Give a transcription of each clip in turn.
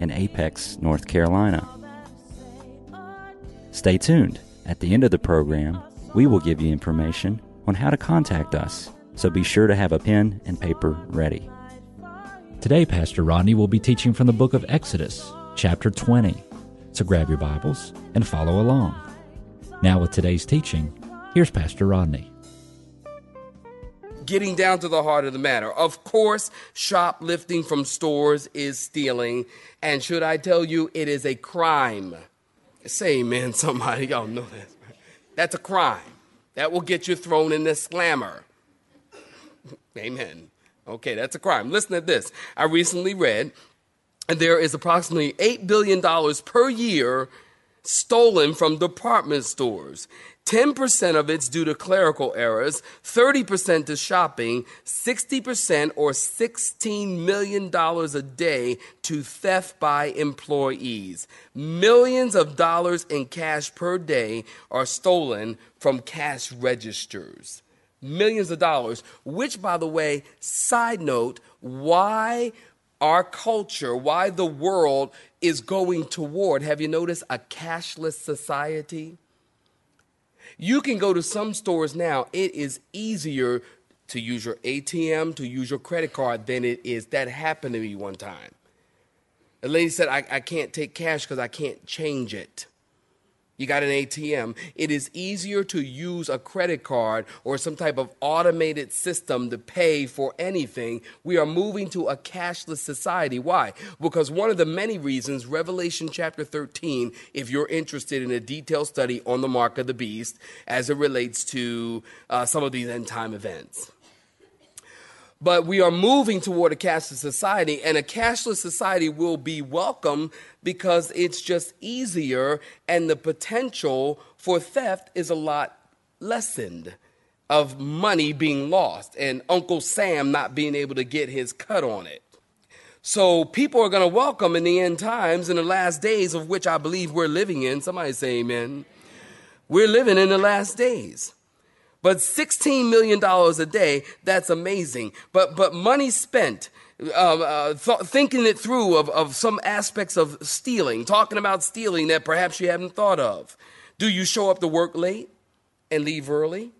in Apex, North Carolina. Stay tuned. At the end of the program, we will give you information on how to contact us, so be sure to have a pen and paper ready. Today, Pastor Rodney will be teaching from the book of Exodus, chapter 20. So grab your Bibles and follow along. Now, with today's teaching, here's Pastor Rodney getting down to the heart of the matter. Of course, shoplifting from stores is stealing. And should I tell you, it is a crime. Say amen, somebody. Y'all know that. That's a crime. That will get you thrown in the slammer. Amen. Okay, that's a crime. Listen to this. I recently read there is approximately $8 billion per year stolen from department stores. 10% of it's due to clerical errors, 30% to shopping, 60% or $16 million a day to theft by employees. Millions of dollars in cash per day are stolen from cash registers. Millions of dollars, which, by the way, side note, why our culture, why the world is going toward, have you noticed, a cashless society? You can go to some stores now, it is easier to use your ATM, to use your credit card than it is. That happened to me one time. The lady said, I, I can't take cash because I can't change it you got an ATM, it is easier to use a credit card or some type of automated system to pay for anything. We are moving to a cashless society. Why? Because one of the many reasons, Revelation chapter 13, if you're interested in a detailed study on the mark of the beast as it relates to uh, some of these end time events. But we are moving toward a cashless society, and a cashless society will be welcome because it's just easier, and the potential for theft is a lot lessened of money being lost and Uncle Sam not being able to get his cut on it. So people are going to welcome in the end times, in the last days of which I believe we're living in. Somebody say amen. We're living in the last days. But $16 million a day, that's amazing. But, but money spent, uh, uh, th- thinking it through of, of some aspects of stealing, talking about stealing that perhaps you haven't thought of. Do you show up to work late and leave early?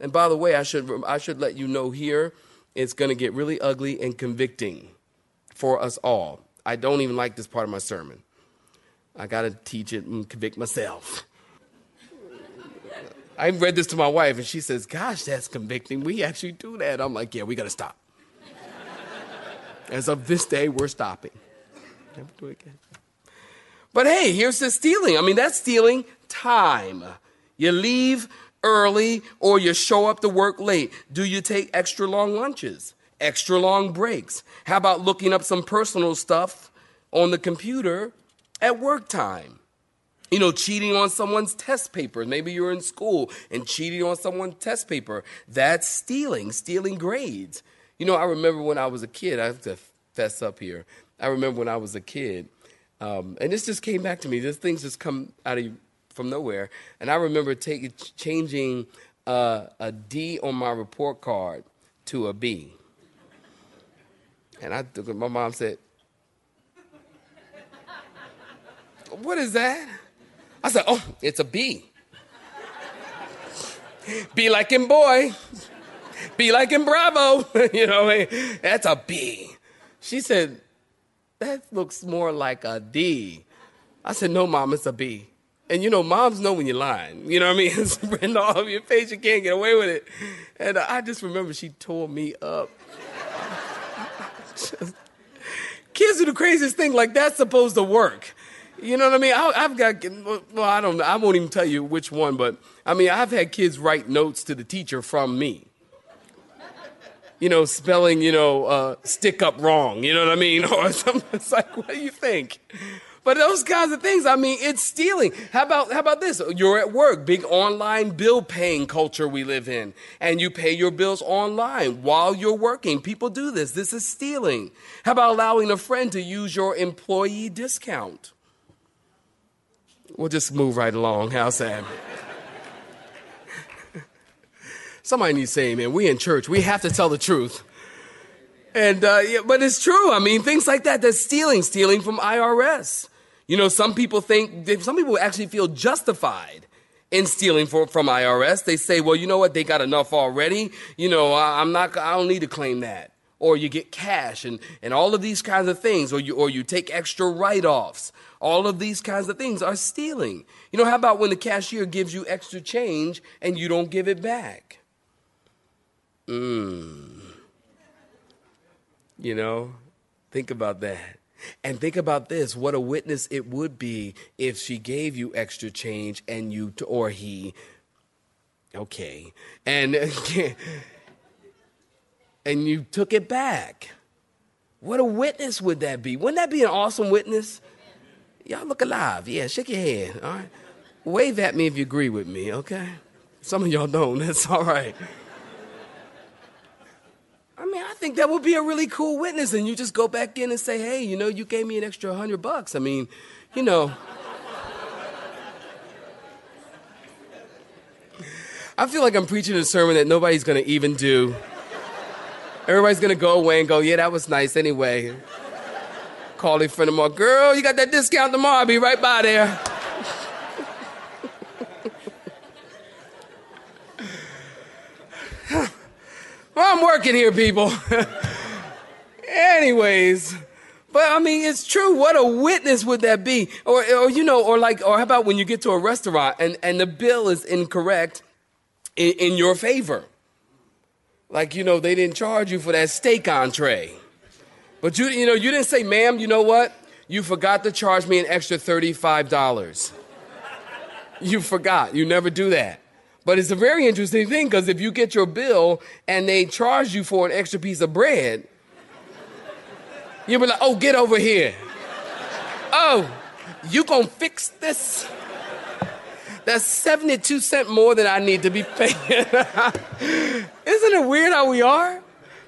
And by the way, I should, I should let you know here, it's going to get really ugly and convicting for us all. I don't even like this part of my sermon. I got to teach it and convict myself. I read this to my wife, and she says, Gosh, that's convicting. We actually do that. I'm like, Yeah, we got to stop. As of this day, we're stopping. Never do it again. But hey, here's the stealing. I mean, that's stealing time. You leave early or you show up to work late. Do you take extra long lunches, extra long breaks? How about looking up some personal stuff on the computer at work time? You know, cheating on someone's test paper. Maybe you're in school and cheating on someone's test paper. That's stealing, stealing grades. You know, I remember when I was a kid, I have to fess up here. I remember when I was a kid, um, and this just came back to me. These things just come out of from nowhere. And I remember taking changing uh, a D on my report card to a B. And I, my mom said, "What is that?" I said, Oh, it's a B. Be like him, boy. Be like him, bravo. you know, what? that's a B. She said, That looks more like a D. I said, No, mom, it's a a B. And you know, moms know when you're lying. You know what I mean? It's written all over your face. You can't get away with it. And I just remember she tore me up. Kids do the craziest thing. Like that's supposed to work. You know what I mean? I, have got, well, I don't know. I won't even tell you which one, but I mean, I've had kids write notes to the teacher from me. you know, spelling, you know, uh, stick up wrong. You know what I mean? Or something. It's like, what do you think? But those kinds of things, I mean, it's stealing. How about how about this? You're at work, big online bill paying culture we live in, and you pay your bills online while you're working. People do this. This is stealing. How about allowing a friend to use your employee discount? We'll just move right along. How's that? Somebody needs to say amen. We in church. We have to tell the truth. And, uh, yeah, but it's true. I mean, things like that, that's stealing, stealing from IRS. You know, some people think, some people actually feel justified in stealing for, from IRS. They say, well, you know what? They got enough already. You know, I, I'm not, I don't need to claim that. Or you get cash and, and all of these kinds of things. Or you, or you take extra write-offs. All of these kinds of things are stealing. You know, how about when the cashier gives you extra change and you don't give it back? Mmm. You know, think about that. And think about this what a witness it would be if she gave you extra change and you, or he, okay, and, and you took it back. What a witness would that be? Wouldn't that be an awesome witness? Y'all look alive. Yeah, shake your head. All right. Wave at me if you agree with me, okay? Some of y'all don't. That's all right. I mean, I think that would be a really cool witness. And you just go back in and say, hey, you know, you gave me an extra hundred bucks. I mean, you know. I feel like I'm preaching a sermon that nobody's going to even do. Everybody's to go away and go, yeah, that was nice anyway. Call a friend mine, girl, you got that discount tomorrow. I'll be right by there. Well, I'm working here, people. Anyways, but I mean, it's true. What a witness would that be? Or, or you know, or like, or how about when you get to a restaurant and, and the bill is incorrect in, in your favor? Like, you know, they didn't charge you for that steak entree. But you, you know, you didn't say, ma'am, you know what? You forgot to charge me an extra $35. you forgot. You never do that. But it's a very interesting thing because if you get your bill and they charge you for an extra piece of bread, you'll be like, oh, get over here. Oh, you gonna fix this? That's 72 cents more than I need to be paying. Isn't it weird how we are?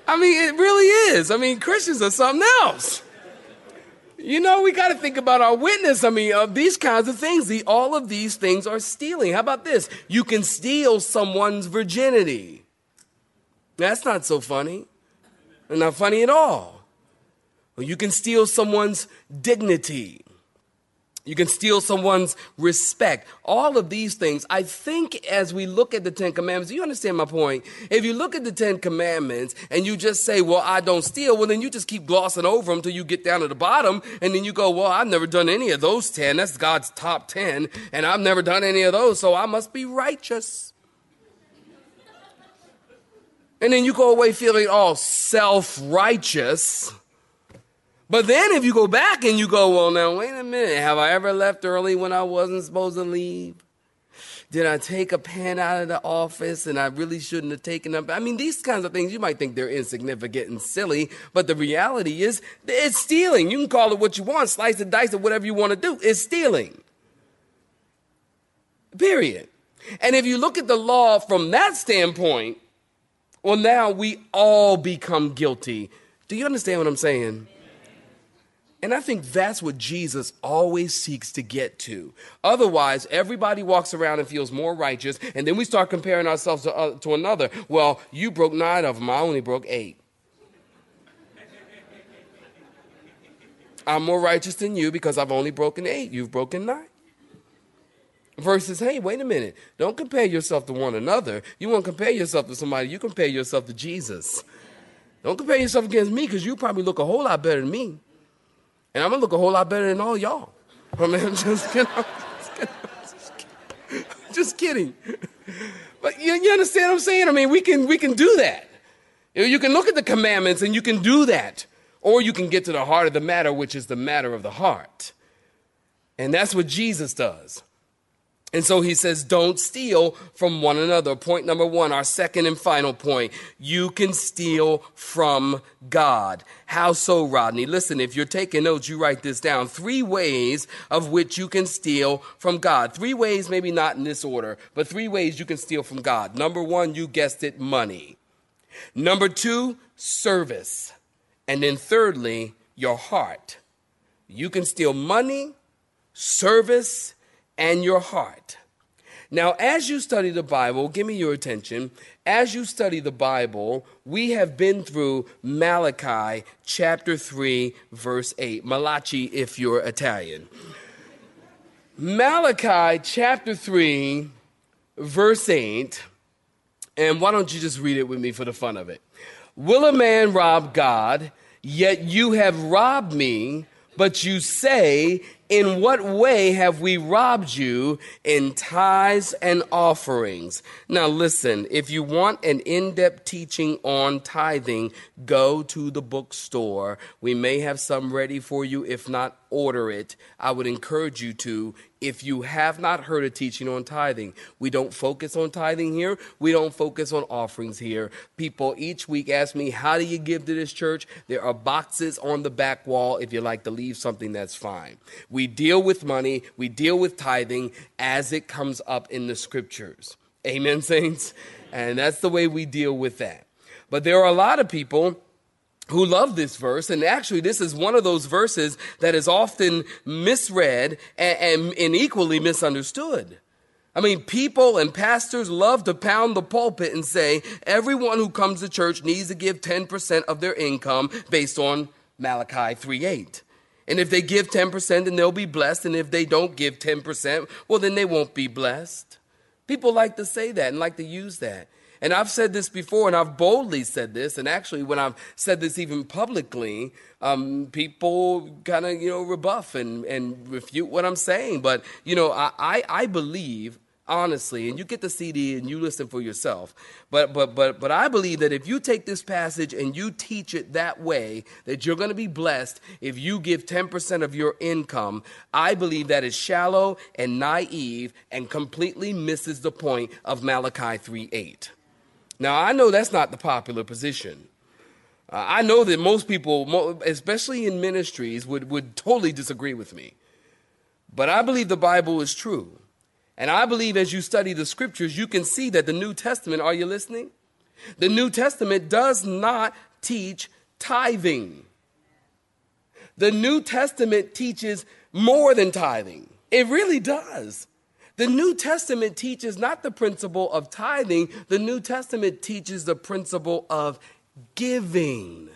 I mean, it really is. I mean, Christians are something else. You know, we got to think about our witness. I mean, of these kinds of things. The, all of these things are stealing. How about this? You can steal someone's virginity. That's not so funny. Not funny at all. You can steal someone's dignity. You can steal someone's respect. All of these things, I think, as we look at the Ten Commandments, you understand my point? If you look at the Ten Commandments and you just say, well, I don't steal, well, then you just keep glossing over them until you get down to the bottom. And then you go, well, I've never done any of those 10. That's God's top 10. And I've never done any of those, so I must be righteous. And then you go away feeling all self righteous but then if you go back and you go, well, now, wait a minute, have I ever left early when I wasn't supposed to leave? Did I take a pen out of the office and I really shouldn't have taken them? I mean, these kinds of things, you might think they're insignificant and silly, but the reality is it's stealing. You can call it what you want, slice and dice it, whatever you want to do. It's stealing. Period. And if you look at the law from that standpoint, well, now we all become guilty. Do you understand what I'm saying? And I think that's what Jesus always seeks to get to. Otherwise, everybody walks around and feels more righteous, and then we start comparing ourselves to, uh, to another. Well, you broke nine of them, I only broke eight. I'm more righteous than you because I've only broken eight. You've broken nine. Versus, hey, wait a minute. Don't compare yourself to one another. You want to compare yourself to somebody, you compare yourself to Jesus. Don't compare yourself against me because you probably look a whole lot better than me. And I'm gonna look a whole lot better than all y'all. I mean, I'm just kidding. kidding. Just kidding. Just kidding. But you, you understand what I'm saying? I mean, we can we can do that. You, know, you can look at the commandments and you can do that. Or you can get to the heart of the matter, which is the matter of the heart. And that's what Jesus does. And so he says, don't steal from one another. Point number one, our second and final point. You can steal from God. How so, Rodney? Listen, if you're taking notes, you write this down. Three ways of which you can steal from God. Three ways, maybe not in this order, but three ways you can steal from God. Number one, you guessed it, money. Number two, service. And then thirdly, your heart. You can steal money, service, and your heart. Now, as you study the Bible, give me your attention. As you study the Bible, we have been through Malachi chapter 3, verse 8. Malachi, if you're Italian. Malachi chapter 3, verse 8. And why don't you just read it with me for the fun of it? Will a man rob God? Yet you have robbed me. But you say, In what way have we robbed you in tithes and offerings? Now, listen, if you want an in depth teaching on tithing, go to the bookstore. We may have some ready for you. If not, order it. I would encourage you to if you have not heard a teaching on tithing. We don't focus on tithing here. We don't focus on offerings here. People each week ask me, How do you give to this church? There are boxes on the back wall. If you like to leave something, that's fine. We deal with money, we deal with tithing as it comes up in the scriptures. Amen, saints? And that's the way we deal with that. But there are a lot of people who love this verse. And actually, this is one of those verses that is often misread and, and, and, equally misunderstood. I mean, people and pastors love to pound the pulpit and say everyone who comes to church needs to give 10% of their income based on Malachi 3 8. And if they give 10%, then they'll be blessed. And if they don't give 10%, well, then they won't be blessed. People like to say that and like to use that. And I've said this before, and I've boldly said this. And actually, when I've said this even publicly, um, people kind of, you know, rebuff and, and refute what I'm saying. But, you know, I, I, I believe honestly and you get the cd and you listen for yourself but but but but i believe that if you take this passage and you teach it that way that you're going to be blessed if you give 10% of your income i believe that is shallow and naive and completely misses the point of malachi 3 8 now, I know that's not the popular position. Uh, I know that most people, especially in ministries, would, would totally disagree with me. But I believe the Bible is true. And I believe as you study the scriptures, you can see that the New Testament, are you listening? The New Testament does not teach tithing. The New Testament teaches more than tithing. It really does. The New Testament teaches not the principle of tithing, the New Testament teaches the principle of giving.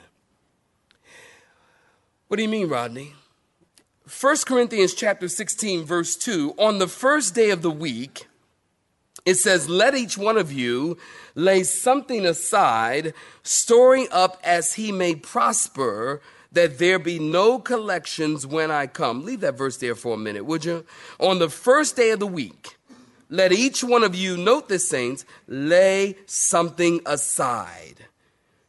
What do you mean, Rodney? 1 Corinthians chapter 16 verse 2 on the first day of the week it says let each one of you lay something aside storing up as he may prosper that there be no collections when I come. Leave that verse there for a minute, would you? On the first day of the week, let each one of you, note this, saints, lay something aside.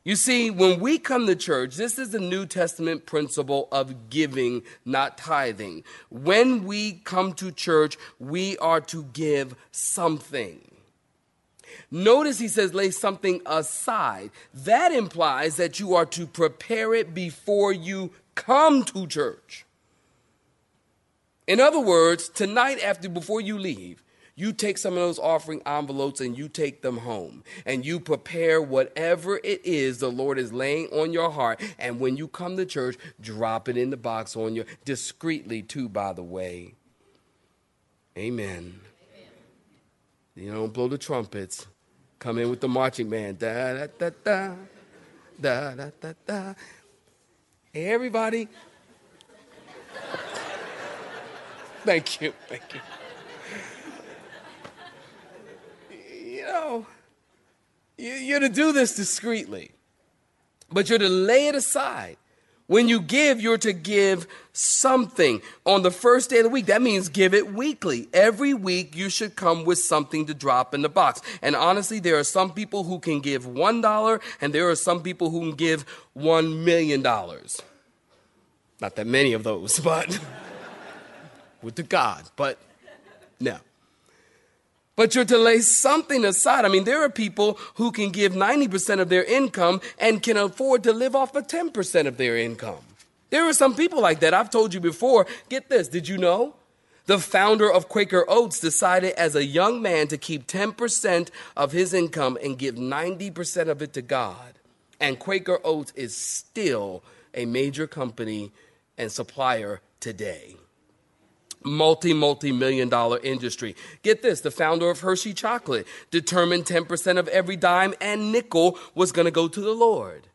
You see, when we come to church, this is the New Testament principle of giving, not tithing. When we come to church, we are to give something. Notice he says, lay something aside. That implies that you are to prepare it before you come to church. In other words, tonight, after before you leave, you take some of those offering envelopes and you take them home and you prepare whatever it is the Lord is laying on your heart. And when you come to church, drop it in the box on you discreetly, too, by the way. Amen. You don't blow the trumpets. Come in with the marching band. Da da da da. Da da da da. Hey, everybody. Thank you. Thank you. You know, you're to do this discreetly, but you're to lay it aside. When you give, you're to give something. On the first day of the week, that means give it weekly. Every week, you should come with something to drop in the box. And honestly, there are some people who can give $1, and there are some people who can give $1 million. Not that many of those, but with the God, but no. But you're to lay something aside. I mean, there are people who can give 90% of their income and can afford to live off of 10% of their income. There are some people like that. I've told you before. Get this. Did you know? The founder of Quaker Oats decided as a young man to keep 10% of his income and give 90% of it to God. And Quaker Oats is still a major company and supplier today multi multi million dollar industry. Get this, the founder of Hershey chocolate determined 10% of every dime and nickel was going to go to the Lord.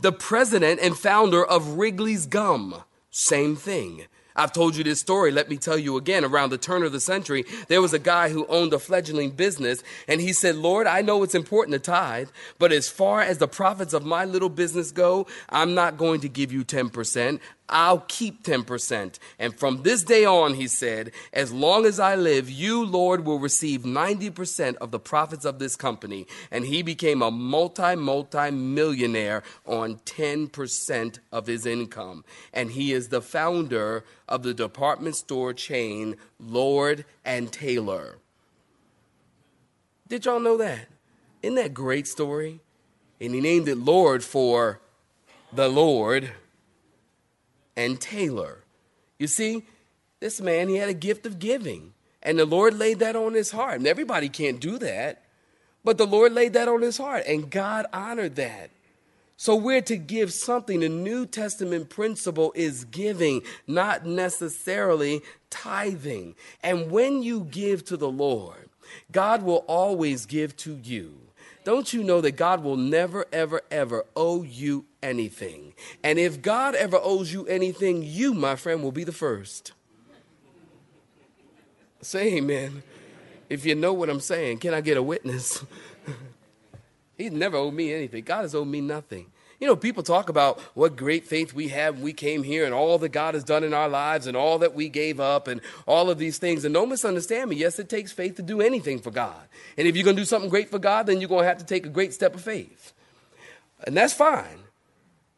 The president and founder of Wrigley's gum, same thing. I've told you this story. Let me tell you again. Around the turn of the century, there was a guy who owned a fledgling business, and he said, Lord, I know it's important to tithe, but as far as the profits of my little business go, I'm not going to give you 10%. I'll keep 10%. And from this day on, he said, as long as I live, you, Lord, will receive 90% of the profits of this company. And he became a multi, multi millionaire on 10% of his income. And he is the founder of the department store chain Lord and Taylor. Did y'all know that? Isn't that great story? And he named it Lord for the Lord and Taylor. You see, this man, he had a gift of giving, and the Lord laid that on his heart. And everybody can't do that, but the Lord laid that on his heart, and God honored that. So we're to give something. The New Testament principle is giving, not necessarily tithing. And when you give to the Lord, God will always give to you. Don't you know that God will never, ever, ever owe you anything? And if God ever owes you anything, you, my friend, will be the first. Say amen. If you know what I'm saying, can I get a witness? He's never owed me anything. God has owed me nothing. You know, people talk about what great faith we have we came here and all that God has done in our lives and all that we gave up and all of these things. And don't misunderstand me. Yes, it takes faith to do anything for God. And if you're going to do something great for God, then you're going to have to take a great step of faith. And that's fine.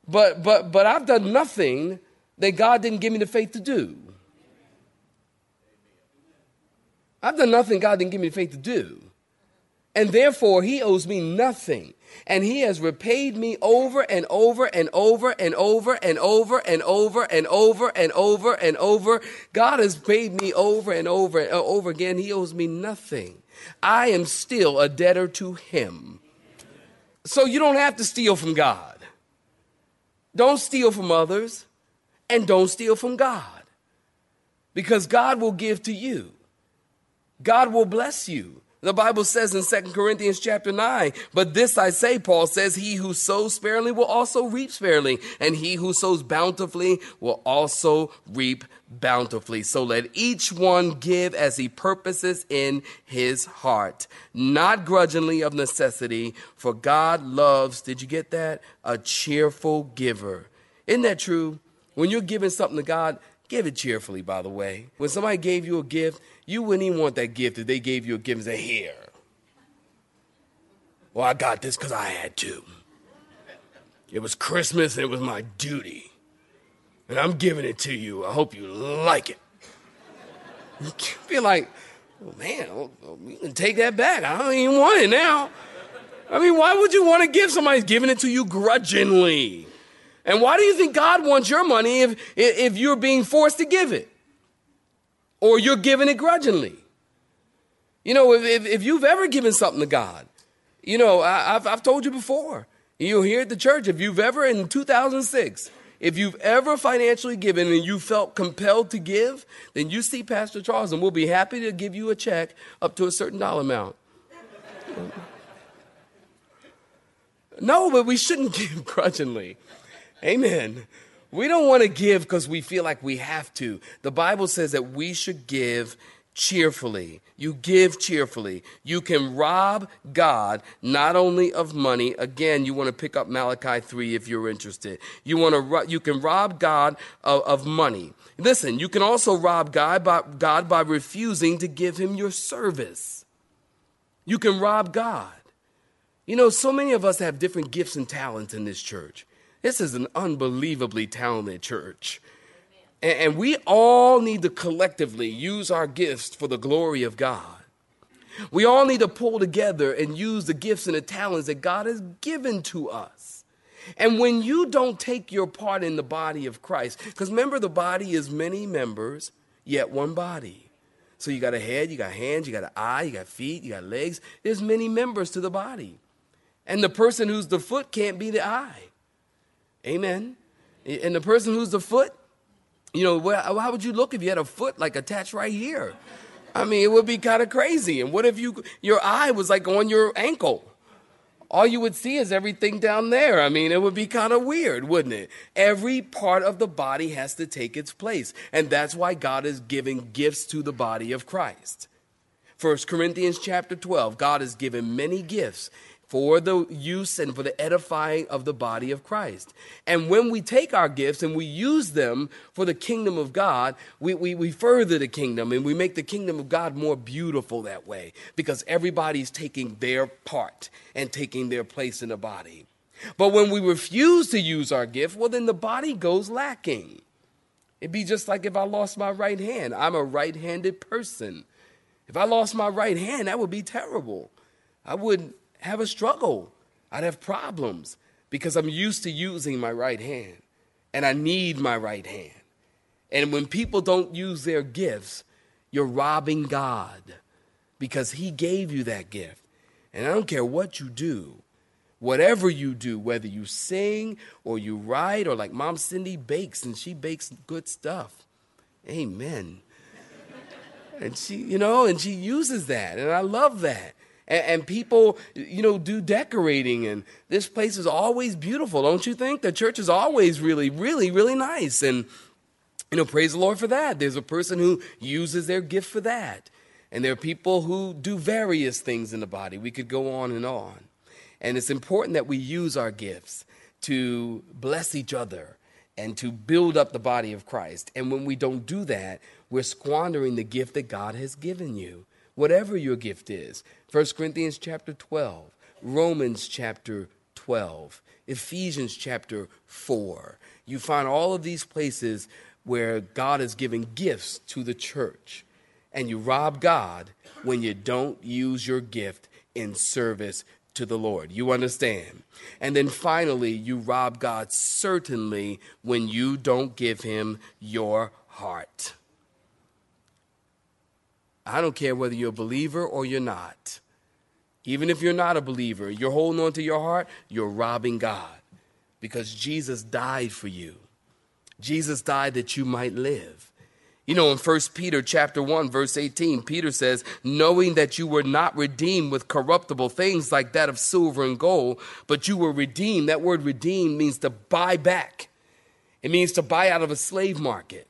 But but but I've done nothing that God didn't give me the faith to do. I've done nothing God didn't give me the faith to do. And therefore, he owes me nothing. And he has repaid me over and over and over and over and over and over and over and over and over. God has paid me over and over and over again. He owes me nothing. I am still a debtor to him. So you don't have to steal from God. Don't steal from others and don't steal from God. Because God will give to you. God will bless you. The Bible says in 2 Corinthians chapter 9, but this I say, Paul says, he who sows sparingly will also reap sparingly, and he who sows bountifully will also reap bountifully. So let each one give as he purposes in his heart, not grudgingly of necessity, for God loves, did you get that? A cheerful giver. Isn't that true? When you're giving something to God, give it cheerfully, by the way. When somebody gave you a gift, you wouldn't even want that gift if they gave you a gift and say, Here. Well, I got this because I had to. It was Christmas and it was my duty. And I'm giving it to you. I hope you like it. You can't be like, oh, man, oh, oh, you can take that back. I don't even want it now. I mean, why would you want to give somebody giving it to you grudgingly? And why do you think God wants your money if, if you're being forced to give it? or you're giving it grudgingly. You know, if, if you've ever given something to God, you know, I, have I've told you before, you here at the church, if you've ever in 2006, if you've ever financially given and you felt compelled to give, then you see Pastor Charles and we'll be happy to give you a check up to a certain dollar amount. no, but we shouldn't give grudgingly. Amen. We don't want to give because we feel like we have to. The Bible says that we should give cheerfully. You give cheerfully. You can rob God not only of money. Again, you want to pick up Malachi 3 if you're interested. You want to you can rob God of, of money. Listen, you can also rob God by, God by refusing to give him your service. You can rob God. You know, so many of us have different gifts and talents in this church. This is an unbelievably talented church. And, we all need to collectively use our gifts for the glory of God. We all need to pull together and use the gifts and the talents that God has given to us. And when you don't take your part in the body of Christ, because remember, the body is many members, yet one body. So you got a head, you got hands, you got an eye, you got feet, you got legs. There's many members to the body. And the person who's the foot can't be the eye. Amen. And the person who's the foot, you know, how would you look if you had a foot like attached right here? I mean, it would be kind of crazy. And what if you your eye was like on your ankle? All you would see is everything down there. I mean, it would be kind of weird, wouldn't it? Every part of the body has to take its place. And that's why God is giving gifts to the body of Christ. 1 Corinthians chapter 12, God has given many gifts for the use and for the edifying of the body of Christ. And when we take our gifts and we use them for the kingdom of God, we, we, we further the kingdom and we make the kingdom of God more beautiful that way because everybody's taking their part and taking their place in the body. But when we refuse to use our gift, well, then the body goes lacking. It'd be just like if I lost my right hand. I'm a right handed person. If I lost my right hand, that would be terrible. I wouldn't have a struggle. I'd have problems because I'm used to using my right hand and I need my right hand. And when people don't use their gifts, you're robbing God because He gave you that gift. And I don't care what you do, whatever you do, whether you sing or you write or like Mom Cindy bakes and she bakes good stuff. Amen. and she, you know, and she uses that. And I love that. And, and, people, you know, do decorating, and this place is always beautiful, don't you think? The church is always really, really, really nice. And, you know, praise the Lord for that. There's a person who uses their gift for that. And there are people who do various things in the body. We could go on and on. And it's important that we use our gifts to bless each other and to build up the body of Christ. And when we don't do that, we're squandering the gift that God has given you whatever your gift is. 1 Corinthians chapter 12, Romans chapter 12, Ephesians chapter 4. You find all of these places where God is giving gifts to the church. And you rob God when you don't use your gift in service to the Lord. You understand? And then finally, you rob God certainly when you don't give him your heart. I don't care whether you're a believer or you're not. Even if you're not a believer, you're holding on to your heart, you're robbing God because Jesus died for you. Jesus died that you might live. You know, in 1 Peter chapter 1, verse 18, Peter says, knowing that you were not redeemed with corruptible things like that of silver and gold, but you were redeemed. That word redeemed means to buy back. It means to buy out of a slave market.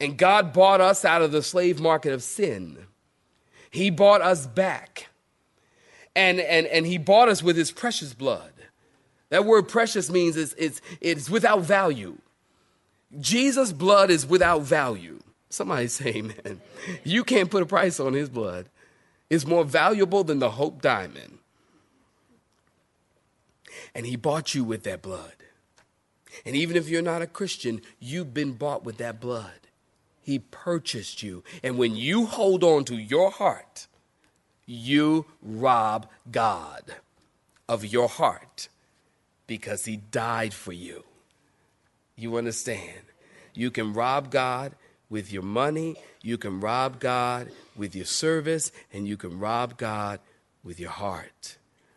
And God bought us out of the slave market of sin. He bought us back. And, and, and He bought us with His precious blood. That word precious means it's, it's, it's without value. Jesus' blood is without value. Somebody say amen. You can't put a price on His blood. It's more valuable than the Hope Diamond. And He bought you with that blood. And even if you're not a Christian, you've been bought with that blood. He purchased you. And when you hold on to your heart, you rob God of your heart because He died for you. You understand? You can rob God with your money, you can rob God with your service, and you can rob God with your heart.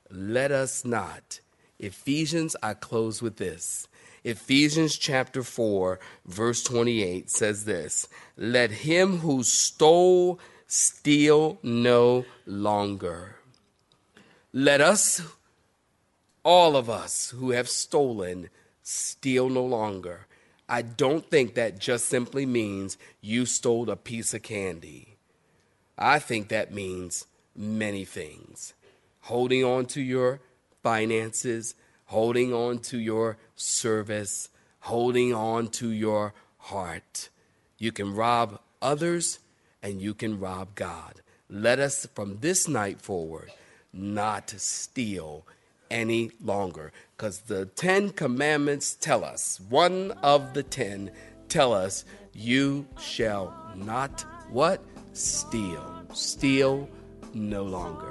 Let us not. Ephesians, I close with this. Ephesians chapter 4, verse 28 says this Let him who stole steal no longer. Let us, all of us who have stolen, steal no longer. I don't think that just simply means you stole a piece of candy. I think that means many things. Holding on to your finances, holding on to your service, holding on to your heart. You can rob others and you can rob God. Let us, from this night forward, not steal any longer. Because the Ten Commandments tell us, one of the ten tell us, you shall not what? Steal. Steal no longer.